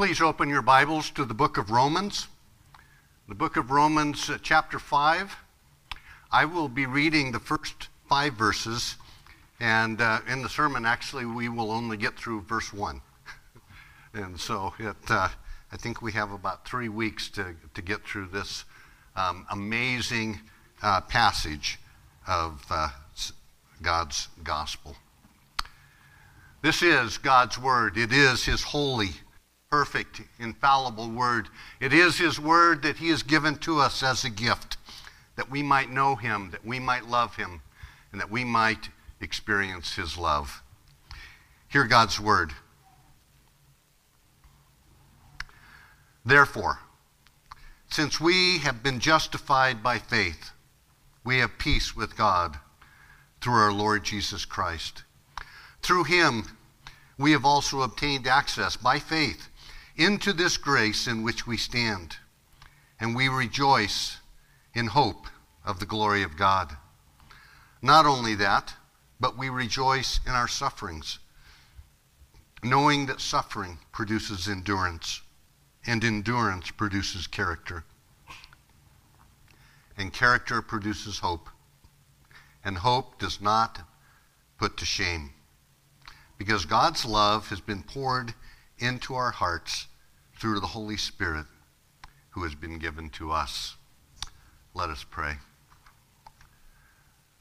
Please open your Bibles to the book of Romans, the book of Romans, uh, chapter 5. I will be reading the first five verses, and uh, in the sermon, actually, we will only get through verse 1. and so it, uh, I think we have about three weeks to, to get through this um, amazing uh, passage of uh, God's gospel. This is God's word. It is his holy, perfect, infallible word. It is his word that he has given to us as a gift that we might know him, that we might love him, and that we might experience his love. Hear God's word. Therefore, since we have been justified by faith, we have peace with God through our Lord Jesus Christ. Through him, we have also obtained access by faith into this grace in which we stand, and we rejoice in hope of the glory of God. Not only that, but we rejoice in our sufferings, knowing that suffering produces endurance, and endurance produces character, and character produces hope, and hope does not put to shame because God's love has been poured into our hearts through the Holy Spirit who has been given to us. Let us pray.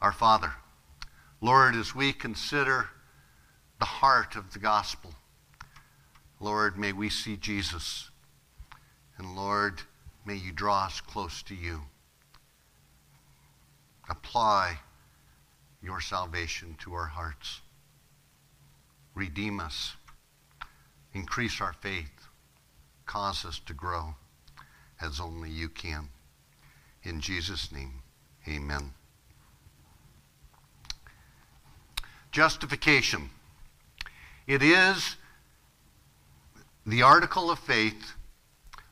Our Father, Lord, as we consider the heart of the gospel, Lord, may we see Jesus. And Lord, may you draw us close to you. Apply your salvation to our hearts redeem us, increase our faith, cause us to grow as only you can. In Jesus' name, amen. Justification. It is the article of faith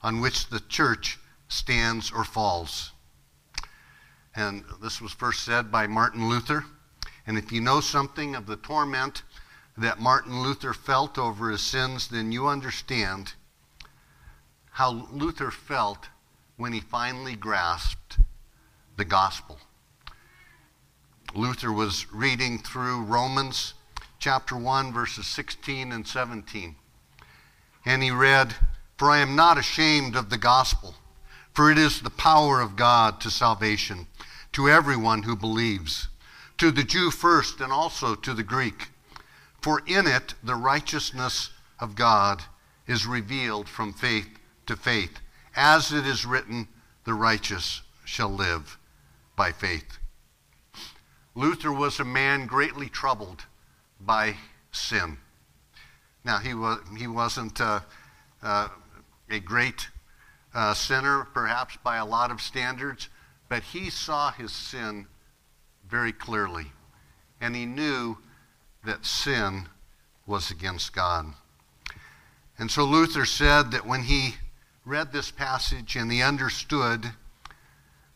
on which the church stands or falls. And this was first said by Martin Luther. And if you know something of the torment that Martin Luther felt over his sins, then you understand how Luther felt when he finally grasped the gospel. Luther was reading through Romans chapter 1, verses 16 and 17. And he read, For I am not ashamed of the gospel, for it is the power of God to salvation to everyone who believes, to the Jew first and also to the Greek. For in it the righteousness of God is revealed from faith to faith, as it is written, the righteous shall live by faith. Luther was a man greatly troubled by sin. Now, he, was, he wasn't uh, uh, a great uh, sinner, perhaps by a lot of standards, but he saw his sin very clearly. And he knew that sin was against God. And so Luther said that when he read this passage and he understood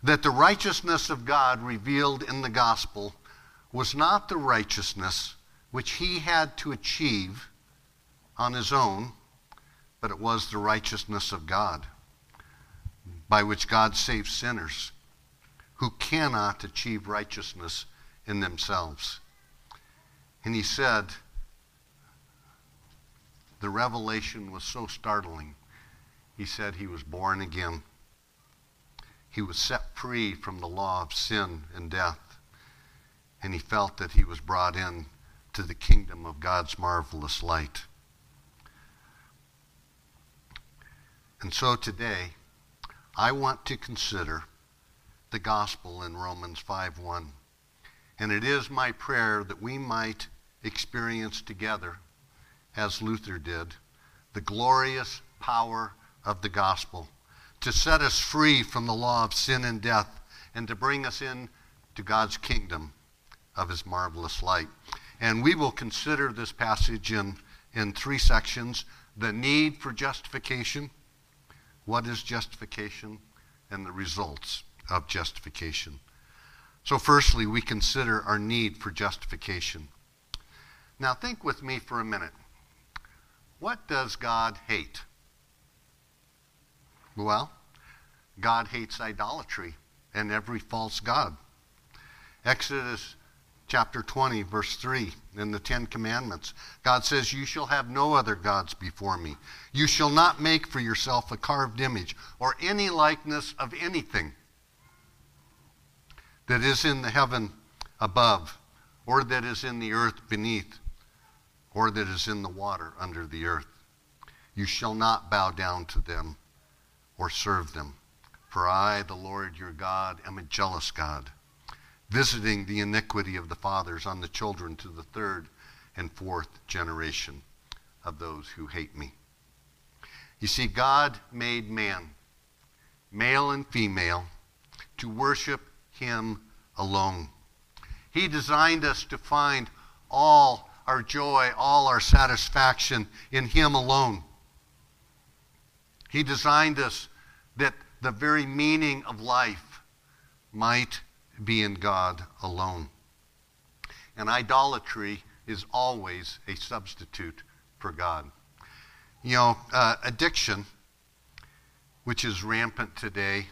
that the righteousness of God revealed in the gospel was not the righteousness which he had to achieve on his own, but it was the righteousness of God by which God saves sinners who cannot achieve righteousness in themselves. And he said, the revelation was so startling. He said he was born again. He was set free from the law of sin and death. And he felt that he was brought in to the kingdom of God's marvelous light. And so today, I want to consider the gospel in Romans 5:1. And it is my prayer that we might experience together, as Luther did, the glorious power of the gospel to set us free from the law of sin and death and to bring us in to God's kingdom of his marvelous light. And we will consider this passage in, in three sections the need for justification, what is justification, and the results of justification. So, firstly, we consider our need for justification. Now, think with me for a minute. What does God hate? Well, God hates idolatry and every false God. Exodus chapter 20, verse 3, in the Ten Commandments, God says, You shall have no other gods before me. You shall not make for yourself a carved image or any likeness of anything that is in the heaven above, or that is in the earth beneath, or that is in the water under the earth. You shall not bow down to them or serve them. For I, the Lord your God, am a jealous God, visiting the iniquity of the fathers on the children to the third and fourth generation of those who hate me. You see, God made man, male and female, to worship him alone. He designed us to find all our joy, all our satisfaction in him alone. He designed us that the very meaning of life might be in God alone. And idolatry is always a substitute for God. You know, uh, addiction, which is rampant today,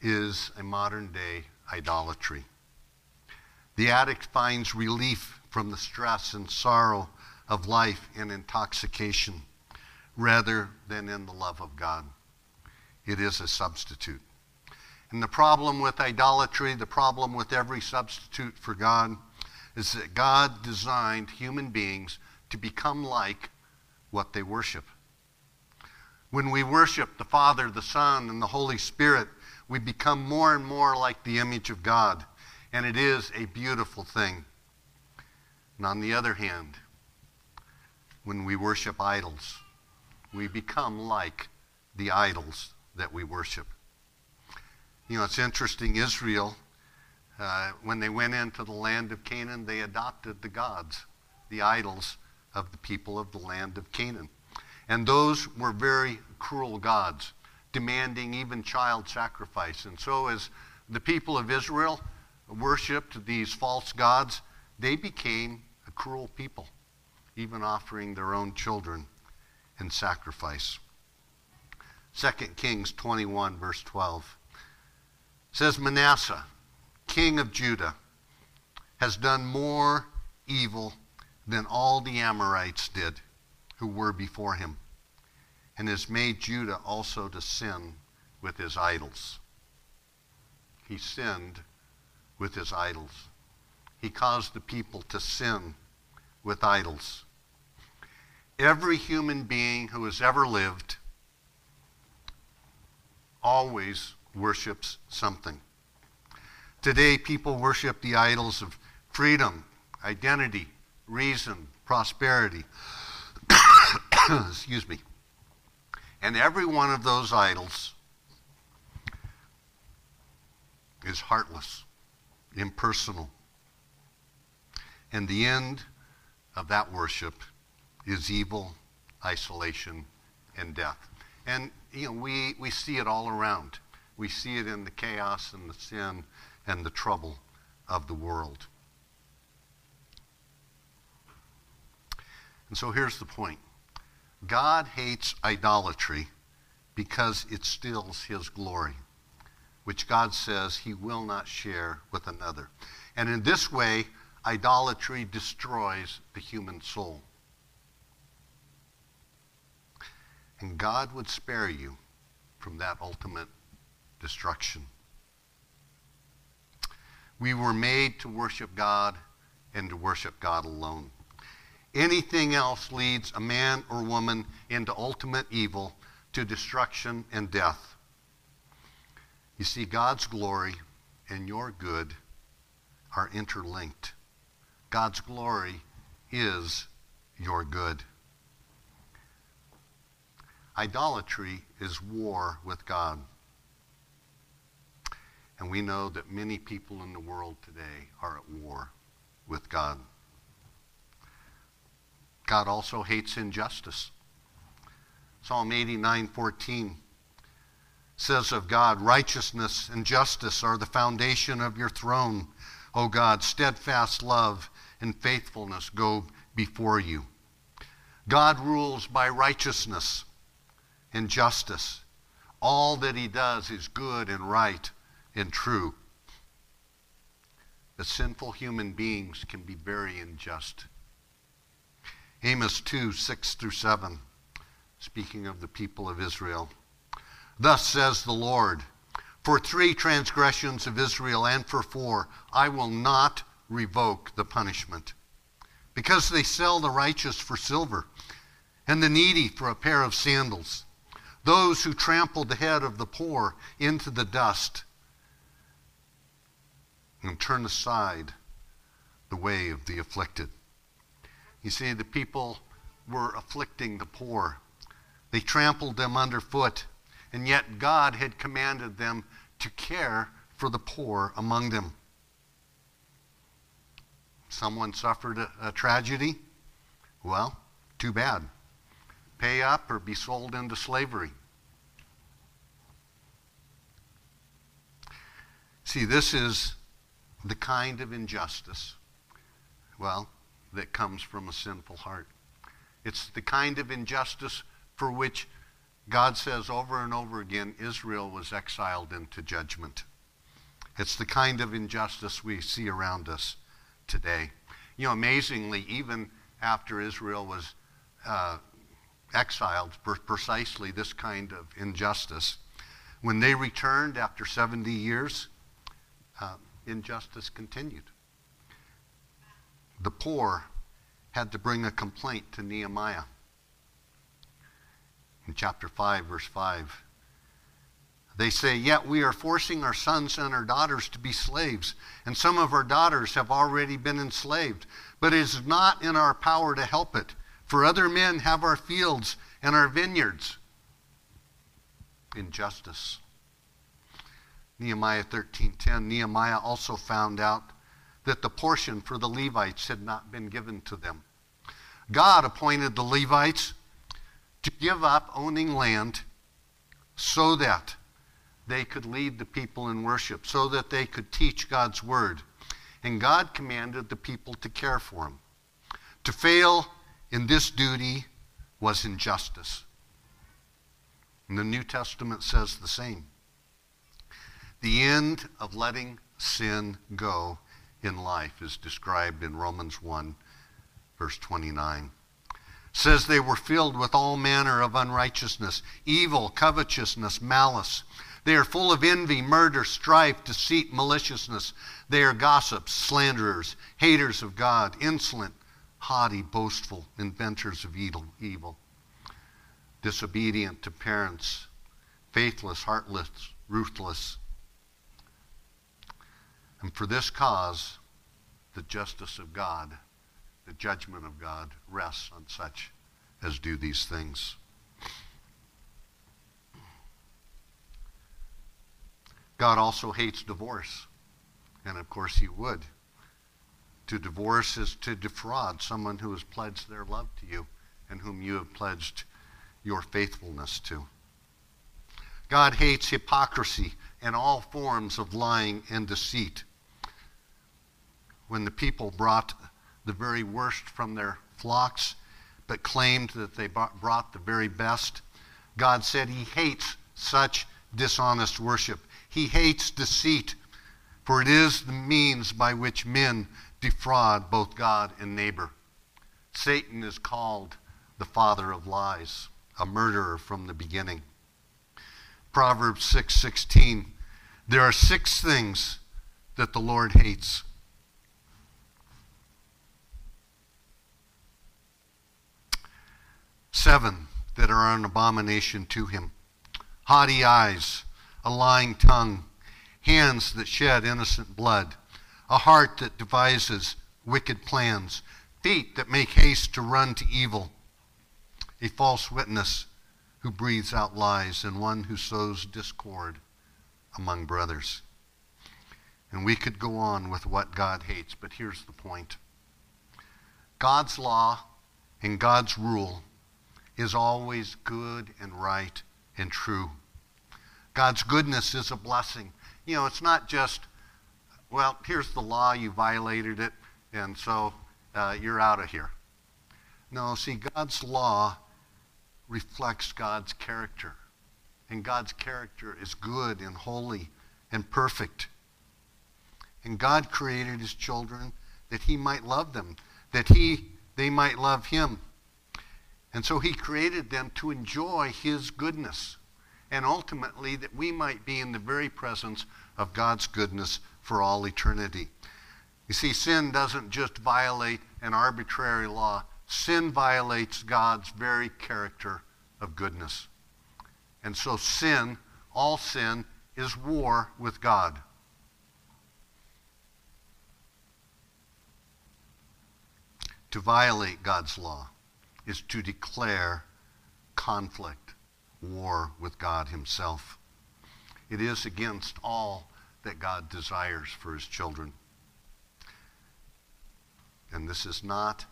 is a modern day idolatry. The addict finds relief from the stress and sorrow of life in intoxication rather than in the love of God. It is a substitute. And the problem with idolatry, the problem with every substitute for God, is that God designed human beings to become like what they worship. When we worship the Father, the Son, and the Holy Spirit, we become more and more like the image of God. And it is a beautiful thing. And on the other hand, when we worship idols, we become like the idols that we worship. You know, it's interesting, Israel, uh, when they went into the land of Canaan, they adopted the gods, the idols of the people of the land of Canaan. And those were very cruel gods, demanding even child sacrifice. And so, as the people of Israel worshiped these false gods, they became a cruel people, even offering their own children in sacrifice. 2 Kings 21, verse 12 says Manasseh, king of Judah, has done more evil than all the Amorites did who were before him, and has made Judah also to sin with his idols. He sinned with his idols. He caused the people to sin with idols. Every human being who has ever lived always worships something. Today, people worship the idols of freedom, identity, reason, prosperity. Excuse me. And every one of those idols is heartless, impersonal. And the end of that worship is evil, isolation, and death. And you know, we, we see it all around. We see it in the chaos and the sin and the trouble of the world. And so here's the point God hates idolatry because it steals his glory, which God says he will not share with another. And in this way, idolatry destroys the human soul. And God would spare you from that ultimate destruction. We were made to worship God and to worship God alone. Anything else leads a man or woman into ultimate evil, to destruction and death. You see, God's glory and your good are interlinked. God's glory is your good. Idolatry is war with God. And we know that many people in the world today are at war with God. God also hates injustice. Psalm 89:14 says of God, righteousness and justice are the foundation of your throne. O God, steadfast love and faithfulness go before you. God rules by righteousness and justice. All that he does is good and right and true. But sinful human beings can be very unjust. Amos 2 6 through 7, speaking of the people of Israel. Thus says the Lord For three transgressions of Israel and for four, I will not revoke the punishment. Because they sell the righteous for silver and the needy for a pair of sandals, those who trampled the head of the poor into the dust and turn aside the way of the afflicted. You see, the people were afflicting the poor. They trampled them underfoot, and yet God had commanded them to care for the poor among them. Someone suffered a, a tragedy? Well, too bad. Pay up or be sold into slavery. See, this is the kind of injustice, well, that comes from a sinful heart. It's the kind of injustice for which God says over and over again Israel was exiled into judgment. It's the kind of injustice we see around us today. You know, amazingly, even after Israel was uh, exiled for precisely this kind of injustice, when they returned after 70 years, uh, injustice continued. The poor had to bring a complaint to Nehemiah. In chapter 5, verse 5, they say, Yet we are forcing our sons and our daughters to be slaves, and some of our daughters have already been enslaved. But it is not in our power to help it, for other men have our fields and our vineyards. Injustice. Nehemiah 13:10 Nehemiah also found out that the portion for the Levites had not been given to them. God appointed the Levites to give up owning land so that they could lead the people in worship, so that they could teach God's word. And God commanded the people to care for him. To fail in this duty was injustice. And the New Testament says the same. The end of letting sin go in life is described in Romans 1, verse 29. says they were filled with all manner of unrighteousness, evil, covetousness, malice. They are full of envy, murder, strife, deceit, maliciousness. They are gossips, slanderers, haters of God, insolent, haughty, boastful, inventors of evil, disobedient to parents, faithless, heartless, ruthless and for this cause, the justice of God, the judgment of God, rests on such as do these things. God also hates divorce. And of course, He would. To divorce is to defraud someone who has pledged their love to you and whom you have pledged your faithfulness to. God hates hypocrisy and all forms of lying and deceit when the people brought the very worst from their flocks, but claimed that they brought the very best. God said he hates such dishonest worship. He hates deceit, for it is the means by which men defraud both God and neighbor. Satan is called the father of lies, a murderer from the beginning. Proverbs 6:16 There are six things that the Lord hates Seven that are an abomination to him haughty eyes, a lying tongue, hands that shed innocent blood, a heart that devises wicked plans, feet that make haste to run to evil, a false witness who breathes out lies, and one who sows discord among brothers. And we could go on with what God hates, but here's the point God's law and God's rule is always good and right and true. God's goodness is a blessing. You know, it's not just, well, here's the law, you violated it, and so uh, you're out of here. No, see, God's law reflects God's character. And God's character is good and holy and perfect. And God created his children that he might love them, that he they might love him. And so he created them to enjoy his goodness and ultimately that we might be in the very presence of God's goodness for all eternity. You see, sin doesn't just violate an arbitrary law, sin violates God's very character of goodness. And so sin, all sin, is war with God. To violate God's law is to declare conflict, war with God Himself. It is against all that God desires for His children. And this is not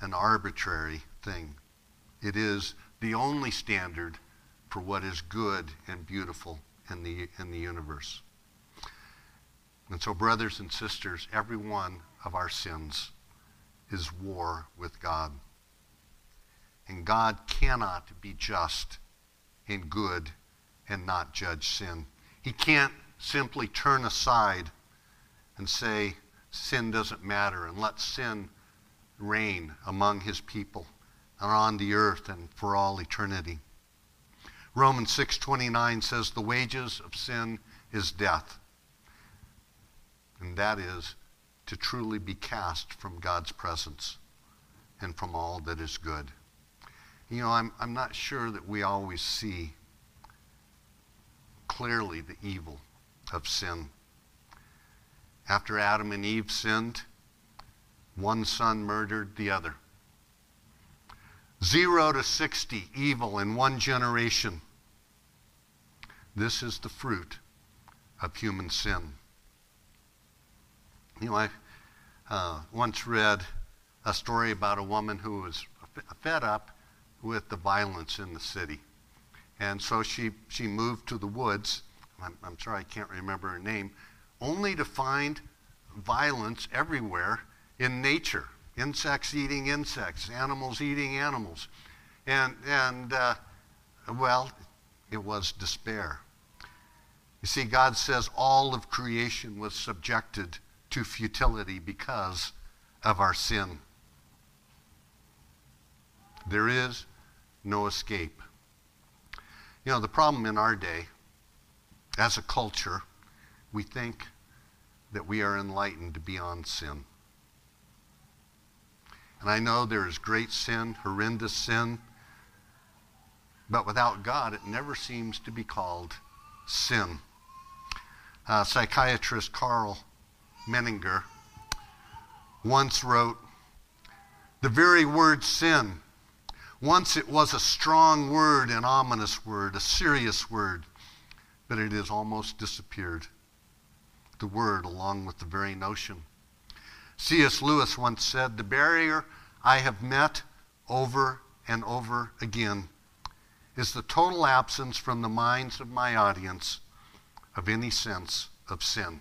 an arbitrary thing. It is the only standard for what is good and beautiful in the, in the universe. And so, brothers and sisters, every one of our sins is war with God. And God cannot be just and good and not judge sin. He can't simply turn aside and say sin doesn't matter and let sin reign among his people and on the earth and for all eternity. Romans 6:29 says the wages of sin is death. And that is to truly be cast from God's presence and from all that is good. You know, I'm, I'm not sure that we always see clearly the evil of sin. After Adam and Eve sinned, one son murdered the other. Zero to 60 evil in one generation. This is the fruit of human sin. You know, I uh, once read a story about a woman who was fed up with the violence in the city. And so she, she moved to the woods. I'm, I'm sorry, I can't remember her name, only to find violence everywhere in nature insects eating insects, animals eating animals. And, and uh, well, it was despair. You see, God says all of creation was subjected to futility because of our sin. There is no escape. You know, the problem in our day, as a culture, we think that we are enlightened beyond sin. And I know there is great sin, horrendous sin, but without God, it never seems to be called sin. Uh, psychiatrist Karl Menninger once wrote, The very word sin once it was a strong word, an ominous word, a serious word, but it has almost disappeared. The word, along with the very notion. C.S. Lewis once said, The barrier I have met over and over again is the total absence from the minds of my audience of any sense of sin.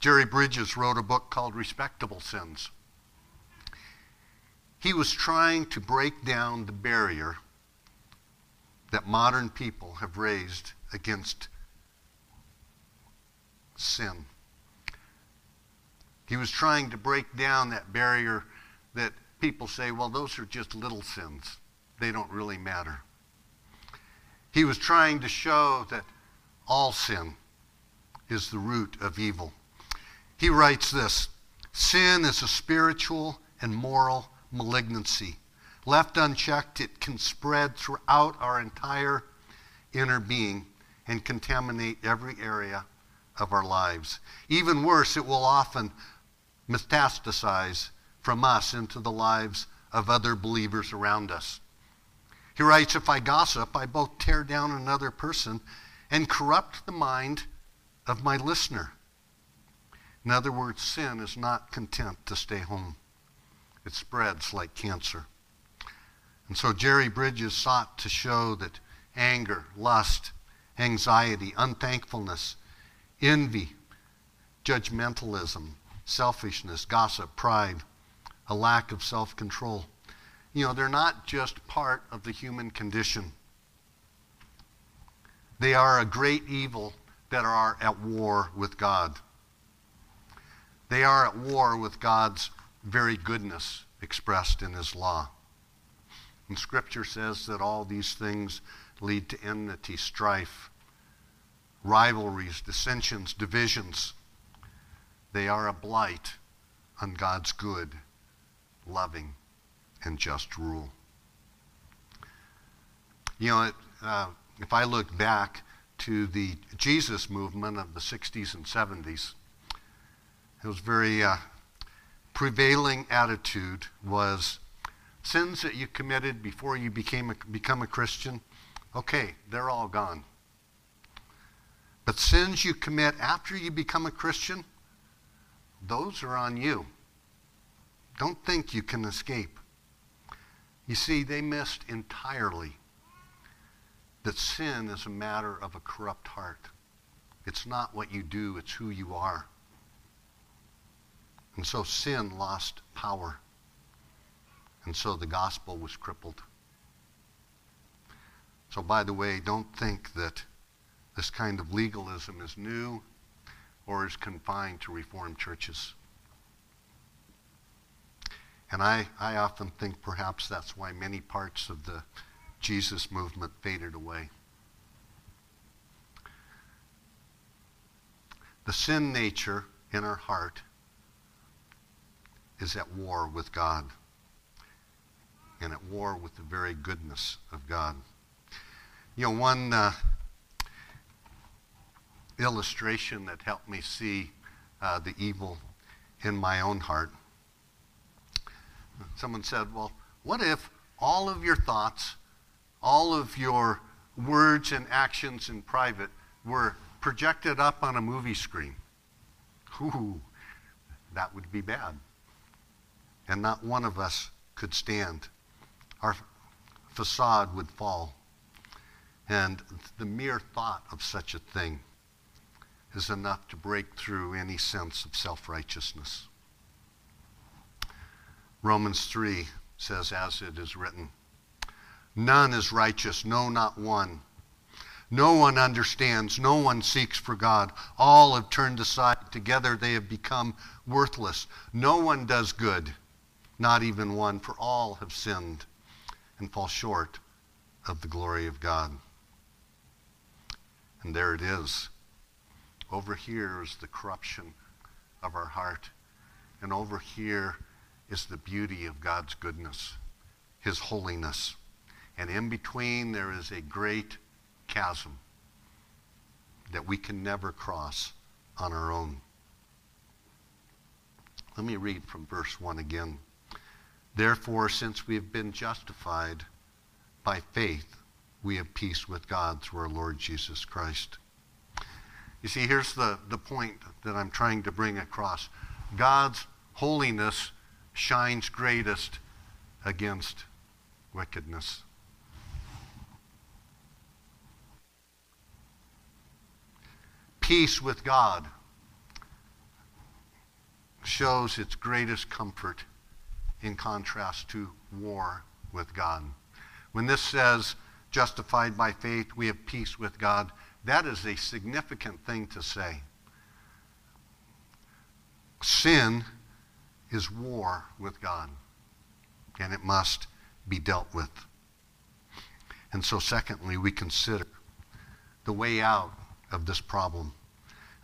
Jerry Bridges wrote a book called Respectable Sins. He was trying to break down the barrier that modern people have raised against sin. He was trying to break down that barrier that people say, well, those are just little sins. They don't really matter. He was trying to show that all sin is the root of evil. He writes this Sin is a spiritual and moral malignancy. Left unchecked, it can spread throughout our entire inner being and contaminate every area of our lives. Even worse, it will often metastasize from us into the lives of other believers around us. He writes If I gossip, I both tear down another person and corrupt the mind of my listener. In other words, sin is not content to stay home. It spreads like cancer. And so Jerry Bridges sought to show that anger, lust, anxiety, unthankfulness, envy, judgmentalism, selfishness, gossip, pride, a lack of self control. You know, they're not just part of the human condition. They are a great evil that are at war with God. They are at war with God's very goodness expressed in his law. And Scripture says that all these things lead to enmity, strife, rivalries, dissensions, divisions. They are a blight on God's good, loving, and just rule. You know, it, uh, if I look back to the Jesus movement of the 60s and 70s, it was very uh, prevailing attitude was sins that you committed before you became a, become a Christian, okay, they're all gone. But sins you commit after you become a Christian, those are on you. Don't think you can escape. You see, they missed entirely that sin is a matter of a corrupt heart. It's not what you do, it's who you are. And so sin lost power. And so the gospel was crippled. So, by the way, don't think that this kind of legalism is new or is confined to Reformed churches. And I, I often think perhaps that's why many parts of the Jesus movement faded away. The sin nature in our heart is at war with God and at war with the very goodness of God. You know, one uh, illustration that helped me see uh, the evil in my own heart. Someone said, Well, what if all of your thoughts, all of your words and actions in private were projected up on a movie screen? Ooh, that would be bad and not one of us could stand. Our facade would fall. And the mere thought of such a thing is enough to break through any sense of self righteousness. Romans 3 says, as it is written, None is righteous, no, not one. No one understands, no one seeks for God. All have turned aside. Together they have become worthless. No one does good not even one, for all have sinned and fall short of the glory of God. And there it is. Over here is the corruption of our heart. And over here is the beauty of God's goodness, His holiness. And in between, there is a great chasm that we can never cross on our own. Let me read from verse 1 again. Therefore, since we have been justified by faith, we have peace with God through our Lord Jesus Christ. You see, here's the, the point that I'm trying to bring across God's holiness shines greatest against wickedness. Peace with God shows its greatest comfort in contrast to war with God. When this says, justified by faith, we have peace with God, that is a significant thing to say. Sin is war with God, and it must be dealt with. And so, secondly, we consider the way out of this problem.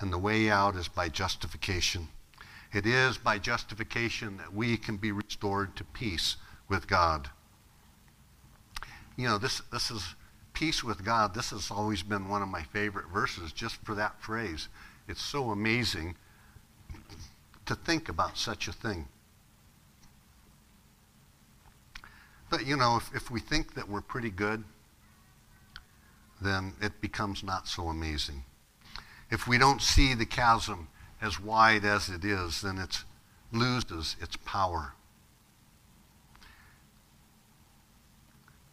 And the way out is by justification. It is by justification that we can be restored to peace with God. You know, this, this is peace with God. This has always been one of my favorite verses just for that phrase. It's so amazing to think about such a thing. But, you know, if, if we think that we're pretty good, then it becomes not so amazing. If we don't see the chasm as wide as it is, then it loses its power.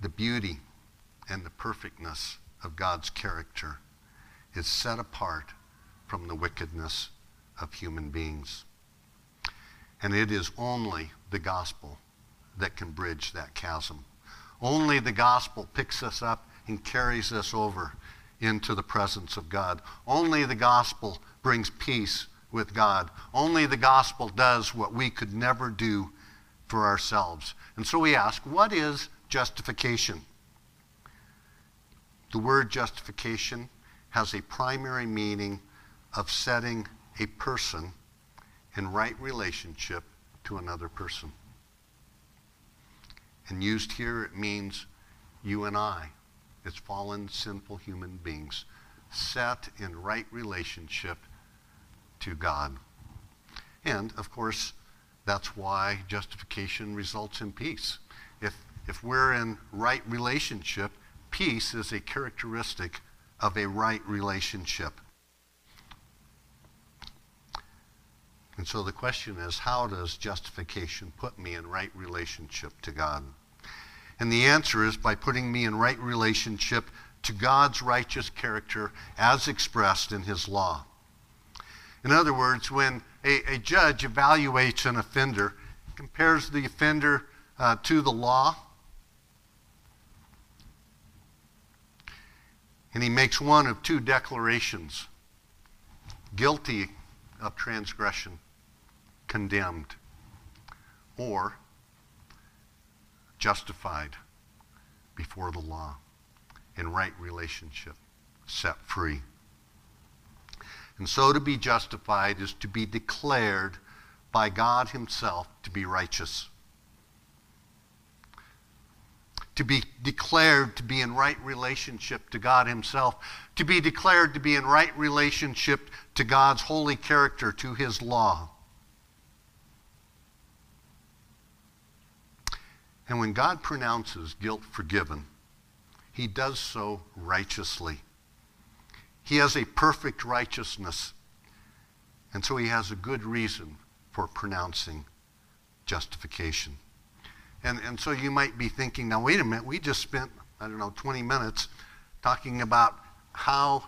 The beauty and the perfectness of God's character is set apart from the wickedness of human beings. And it is only the gospel that can bridge that chasm. Only the gospel picks us up and carries us over into the presence of God. Only the gospel brings peace with God. Only the gospel does what we could never do for ourselves. And so we ask, what is justification? The word justification has a primary meaning of setting a person in right relationship to another person. And used here, it means you and I, as fallen, sinful human beings, set in right relationship to God. And, of course, that's why justification results in peace. If, if we're in right relationship, peace is a characteristic of a right relationship. And so the question is how does justification put me in right relationship to God? And the answer is by putting me in right relationship to God's righteous character as expressed in His law. In other words, when a, a judge evaluates an offender, compares the offender uh, to the law, and he makes one of two declarations guilty of transgression, condemned, or justified before the law, in right relationship, set free. And so to be justified is to be declared by God Himself to be righteous. To be declared to be in right relationship to God Himself. To be declared to be in right relationship to God's holy character, to His law. And when God pronounces guilt forgiven, He does so righteously. He has a perfect righteousness. And so he has a good reason for pronouncing justification. And, and so you might be thinking, now, wait a minute, we just spent, I don't know, 20 minutes talking about how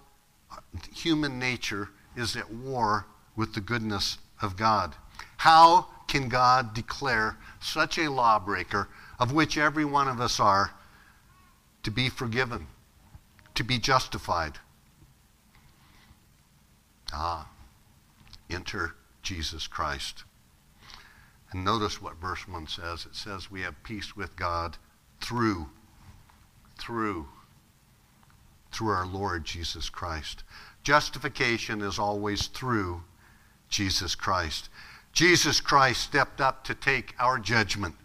human nature is at war with the goodness of God. How can God declare such a lawbreaker, of which every one of us are, to be forgiven, to be justified? Ah, enter Jesus Christ. And notice what verse 1 says. It says we have peace with God through, through, through our Lord Jesus Christ. Justification is always through Jesus Christ. Jesus Christ stepped up to take our judgment.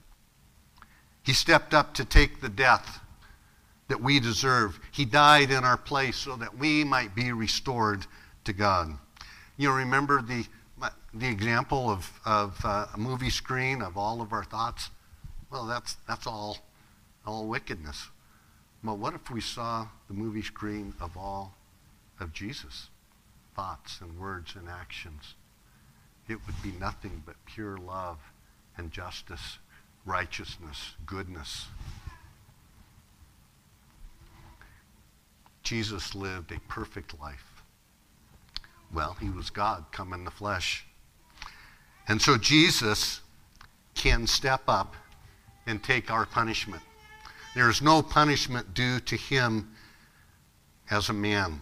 He stepped up to take the death that we deserve. He died in our place so that we might be restored to God. You remember the, the example of, of uh, a movie screen of all of our thoughts? Well, that's, that's all, all wickedness. But what if we saw the movie screen of all of Jesus' thoughts and words and actions? It would be nothing but pure love and justice, righteousness, goodness. Jesus lived a perfect life. Well, he was God come in the flesh. And so Jesus can step up and take our punishment. There is no punishment due to him as a man.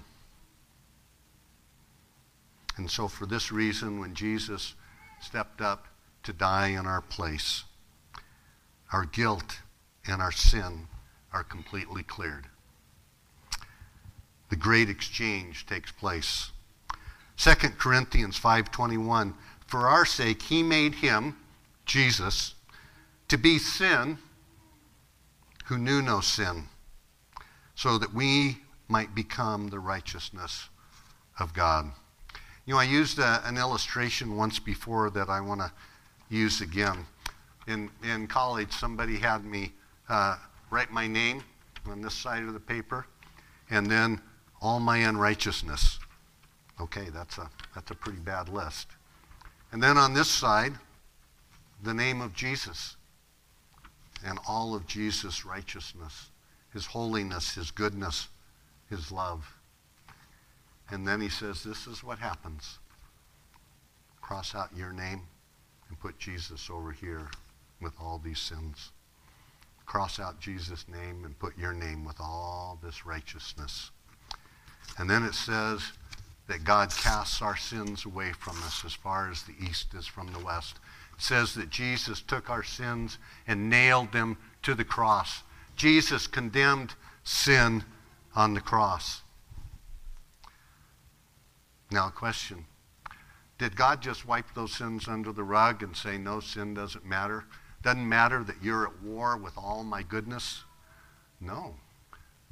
And so, for this reason, when Jesus stepped up to die in our place, our guilt and our sin are completely cleared. The great exchange takes place. 2 Corinthians 5:21 For our sake he made him Jesus to be sin who knew no sin so that we might become the righteousness of God. You know, I used a, an illustration once before that I want to use again. In, in college, somebody had me uh, write my name on this side of the paper and then all my unrighteousness. Okay, that's a, that's a pretty bad list. And then on this side, the name of Jesus and all of Jesus' righteousness, his holiness, his goodness, his love. And then he says, This is what happens. Cross out your name and put Jesus over here with all these sins. Cross out Jesus' name and put your name with all this righteousness. And then it says that God casts our sins away from us as far as the east is from the west. It says that Jesus took our sins and nailed them to the cross. Jesus condemned sin on the cross. Now, question Did God just wipe those sins under the rug and say, no, sin doesn't matter? Doesn't matter that you're at war with all my goodness? No.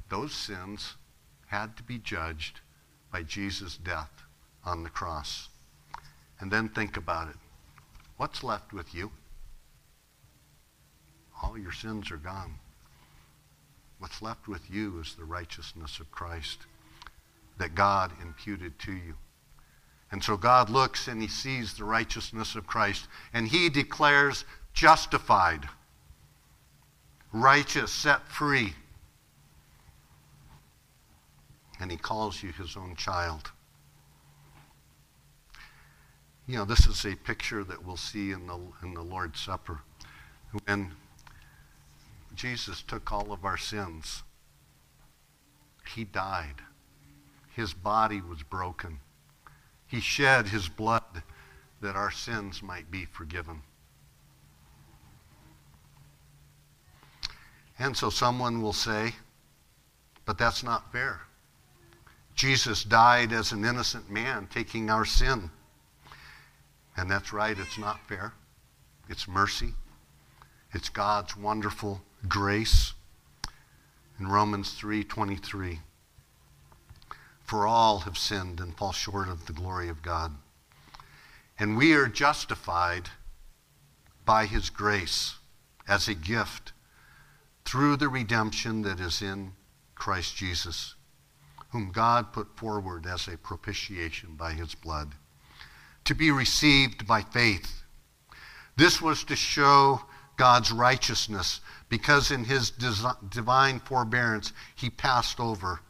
Those sins had to be judged by Jesus' death on the cross. And then think about it. What's left with you? All your sins are gone. What's left with you is the righteousness of Christ that God imputed to you. And so God looks and he sees the righteousness of Christ and he declares justified, righteous, set free. And he calls you his own child. You know, this is a picture that we'll see in the, in the Lord's Supper. When Jesus took all of our sins, he died. His body was broken. He shed his blood that our sins might be forgiven. And so someone will say, but that's not fair. Jesus died as an innocent man, taking our sin. And that's right, it's not fair. It's mercy. It's God's wonderful grace. In Romans 3:23, for all have sinned and fall short of the glory of God. And we are justified by his grace as a gift through the redemption that is in Christ Jesus, whom God put forward as a propitiation by his blood, to be received by faith. This was to show God's righteousness because in his divine forbearance he passed over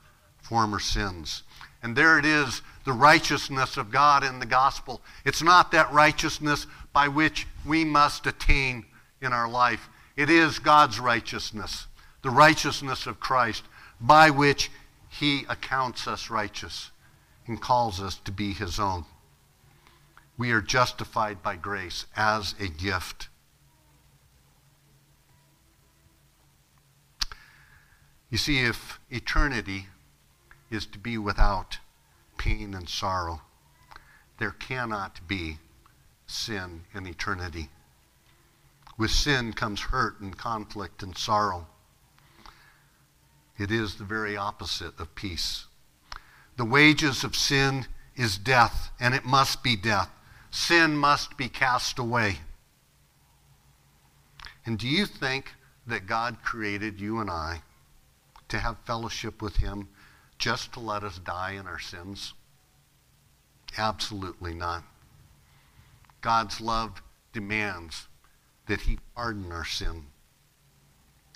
former sins. And there it is, the righteousness of God in the gospel. It's not that righteousness by which we must attain in our life. It is God's righteousness, the righteousness of Christ, by which he accounts us righteous and calls us to be his own. We are justified by grace as a gift. You see, if eternity is to be without pain and sorrow. There cannot be sin in eternity. With sin comes hurt and conflict and sorrow. It is the very opposite of peace. The wages of sin is death, and it must be death. Sin must be cast away. And do you think that God created you and I to have fellowship with Him just to let us die in our sins? Absolutely not. God's love demands that he pardon our sin.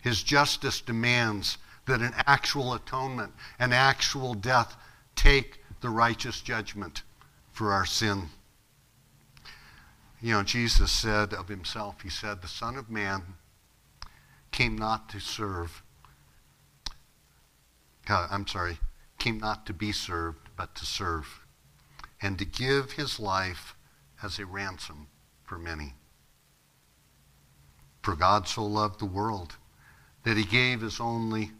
His justice demands that an actual atonement, an actual death, take the righteous judgment for our sin. You know, Jesus said of himself, he said, The Son of Man came not to serve. Uh, I'm sorry, came not to be served, but to serve, and to give his life as a ransom for many. For God so loved the world that he gave his only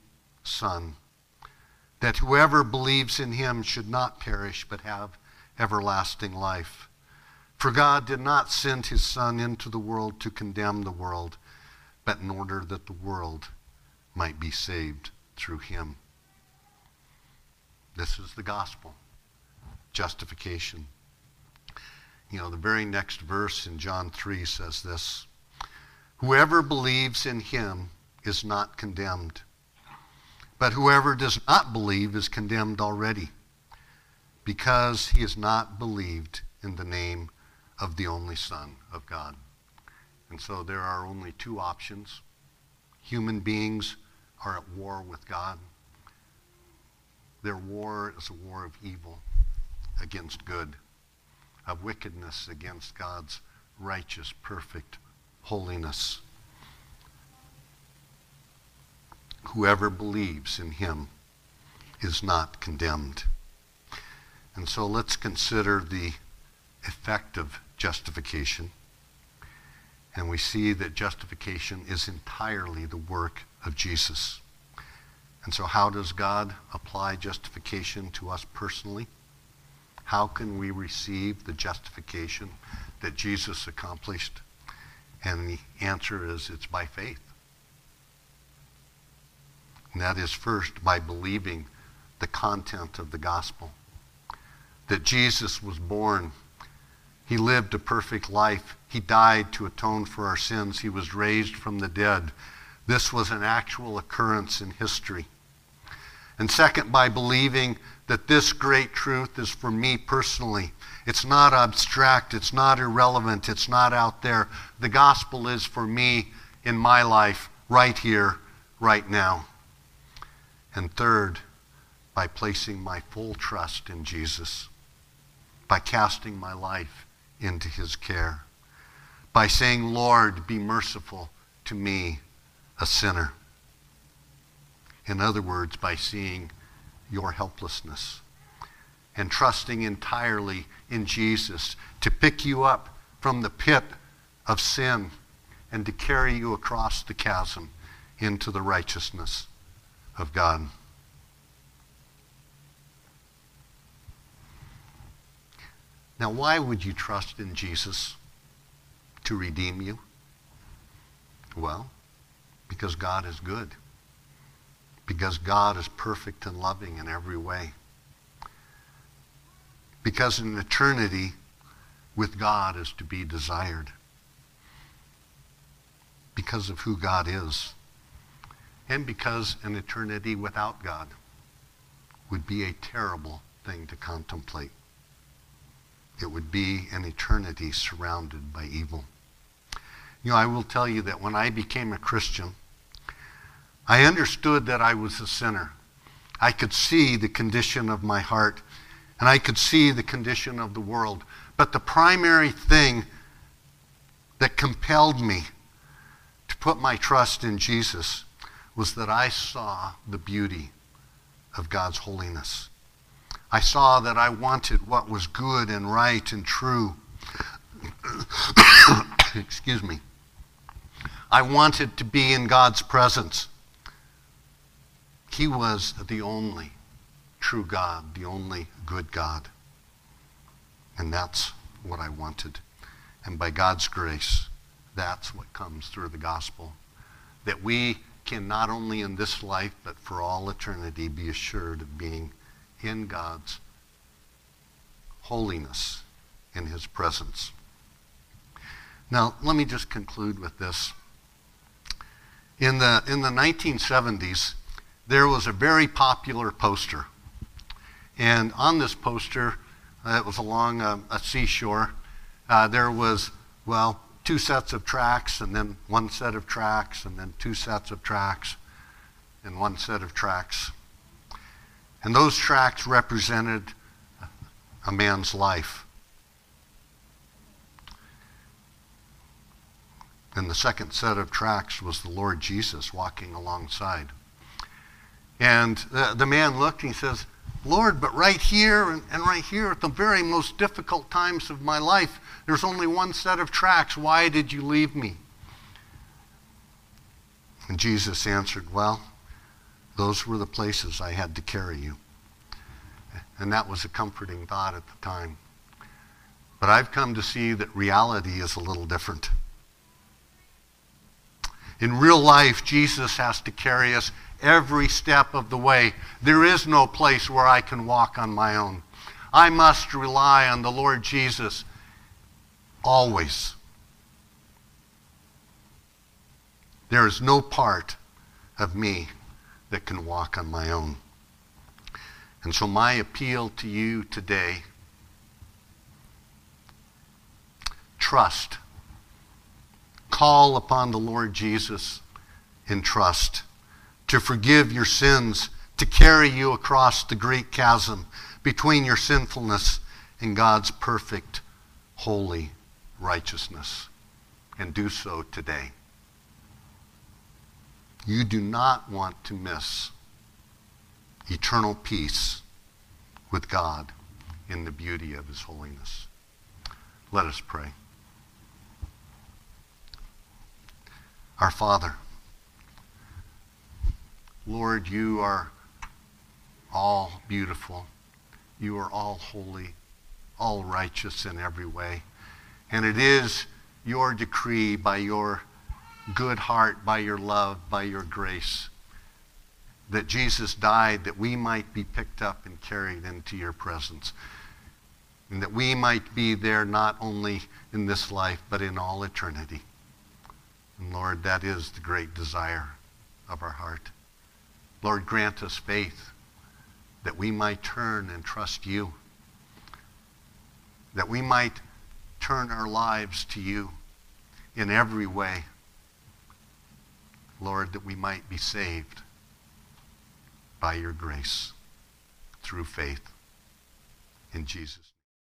Son, that whoever believes in him should not perish, but have everlasting life. For God did not send his Son into the world to condemn the world, but in order that the world might be saved through him. This is the gospel justification. You know, the very next verse in John 3 says this Whoever believes in him is not condemned, but whoever does not believe is condemned already, because he has not believed in the name of the only Son of God. And so there are only two options. Human beings are at war with God their war is a war of evil against good, of wickedness against God's righteous, perfect holiness. Whoever believes in him is not condemned. And so let's consider the effect of justification. And we see that justification is entirely the work of Jesus. And so, how does God apply justification to us personally? How can we receive the justification that Jesus accomplished? And the answer is it's by faith. And that is first by believing the content of the gospel. That Jesus was born. He lived a perfect life. He died to atone for our sins. He was raised from the dead. This was an actual occurrence in history. And second, by believing that this great truth is for me personally. It's not abstract, it's not irrelevant, it's not out there. The gospel is for me in my life, right here, right now. And third, by placing my full trust in Jesus, by casting my life into his care, by saying, Lord, be merciful to me, a sinner. In other words, by seeing your helplessness and trusting entirely in Jesus to pick you up from the pit of sin and to carry you across the chasm into the righteousness of God. Now, why would you trust in Jesus to redeem you? Well, because God is good because God is perfect and loving in every way. Because an eternity with God is to be desired. Because of who God is. And because an eternity without God would be a terrible thing to contemplate. It would be an eternity surrounded by evil. You know, I will tell you that when I became a Christian, I understood that I was a sinner. I could see the condition of my heart, and I could see the condition of the world. But the primary thing that compelled me to put my trust in Jesus was that I saw the beauty of God's holiness. I saw that I wanted what was good and right and true. Excuse me. I wanted to be in God's presence. He was the only true God, the only good God. And that's what I wanted. And by God's grace, that's what comes through the gospel. That we can not only in this life, but for all eternity be assured of being in God's holiness in his presence. Now, let me just conclude with this. In the, in the 1970s, there was a very popular poster. And on this poster, uh, it was along a, a seashore, uh, there was, well, two sets of tracks, and then one set of tracks, and then two sets of tracks, and one set of tracks. And those tracks represented a man's life. And the second set of tracks was the Lord Jesus walking alongside. And the, the man looked and he says, Lord, but right here and, and right here at the very most difficult times of my life, there's only one set of tracks. Why did you leave me? And Jesus answered, Well, those were the places I had to carry you. And that was a comforting thought at the time. But I've come to see that reality is a little different. In real life, Jesus has to carry us every step of the way. There is no place where I can walk on my own. I must rely on the Lord Jesus always. There is no part of me that can walk on my own. And so, my appeal to you today trust. Call upon the Lord Jesus in trust to forgive your sins, to carry you across the great chasm between your sinfulness and God's perfect, holy righteousness. And do so today. You do not want to miss eternal peace with God in the beauty of his holiness. Let us pray. Our Father, Lord, you are all beautiful. You are all holy, all righteous in every way. And it is your decree by your good heart, by your love, by your grace, that Jesus died that we might be picked up and carried into your presence. And that we might be there not only in this life, but in all eternity. And Lord, that is the great desire of our heart. Lord, grant us faith that we might turn and trust you, that we might turn our lives to you in every way. Lord, that we might be saved by your grace through faith in Jesus.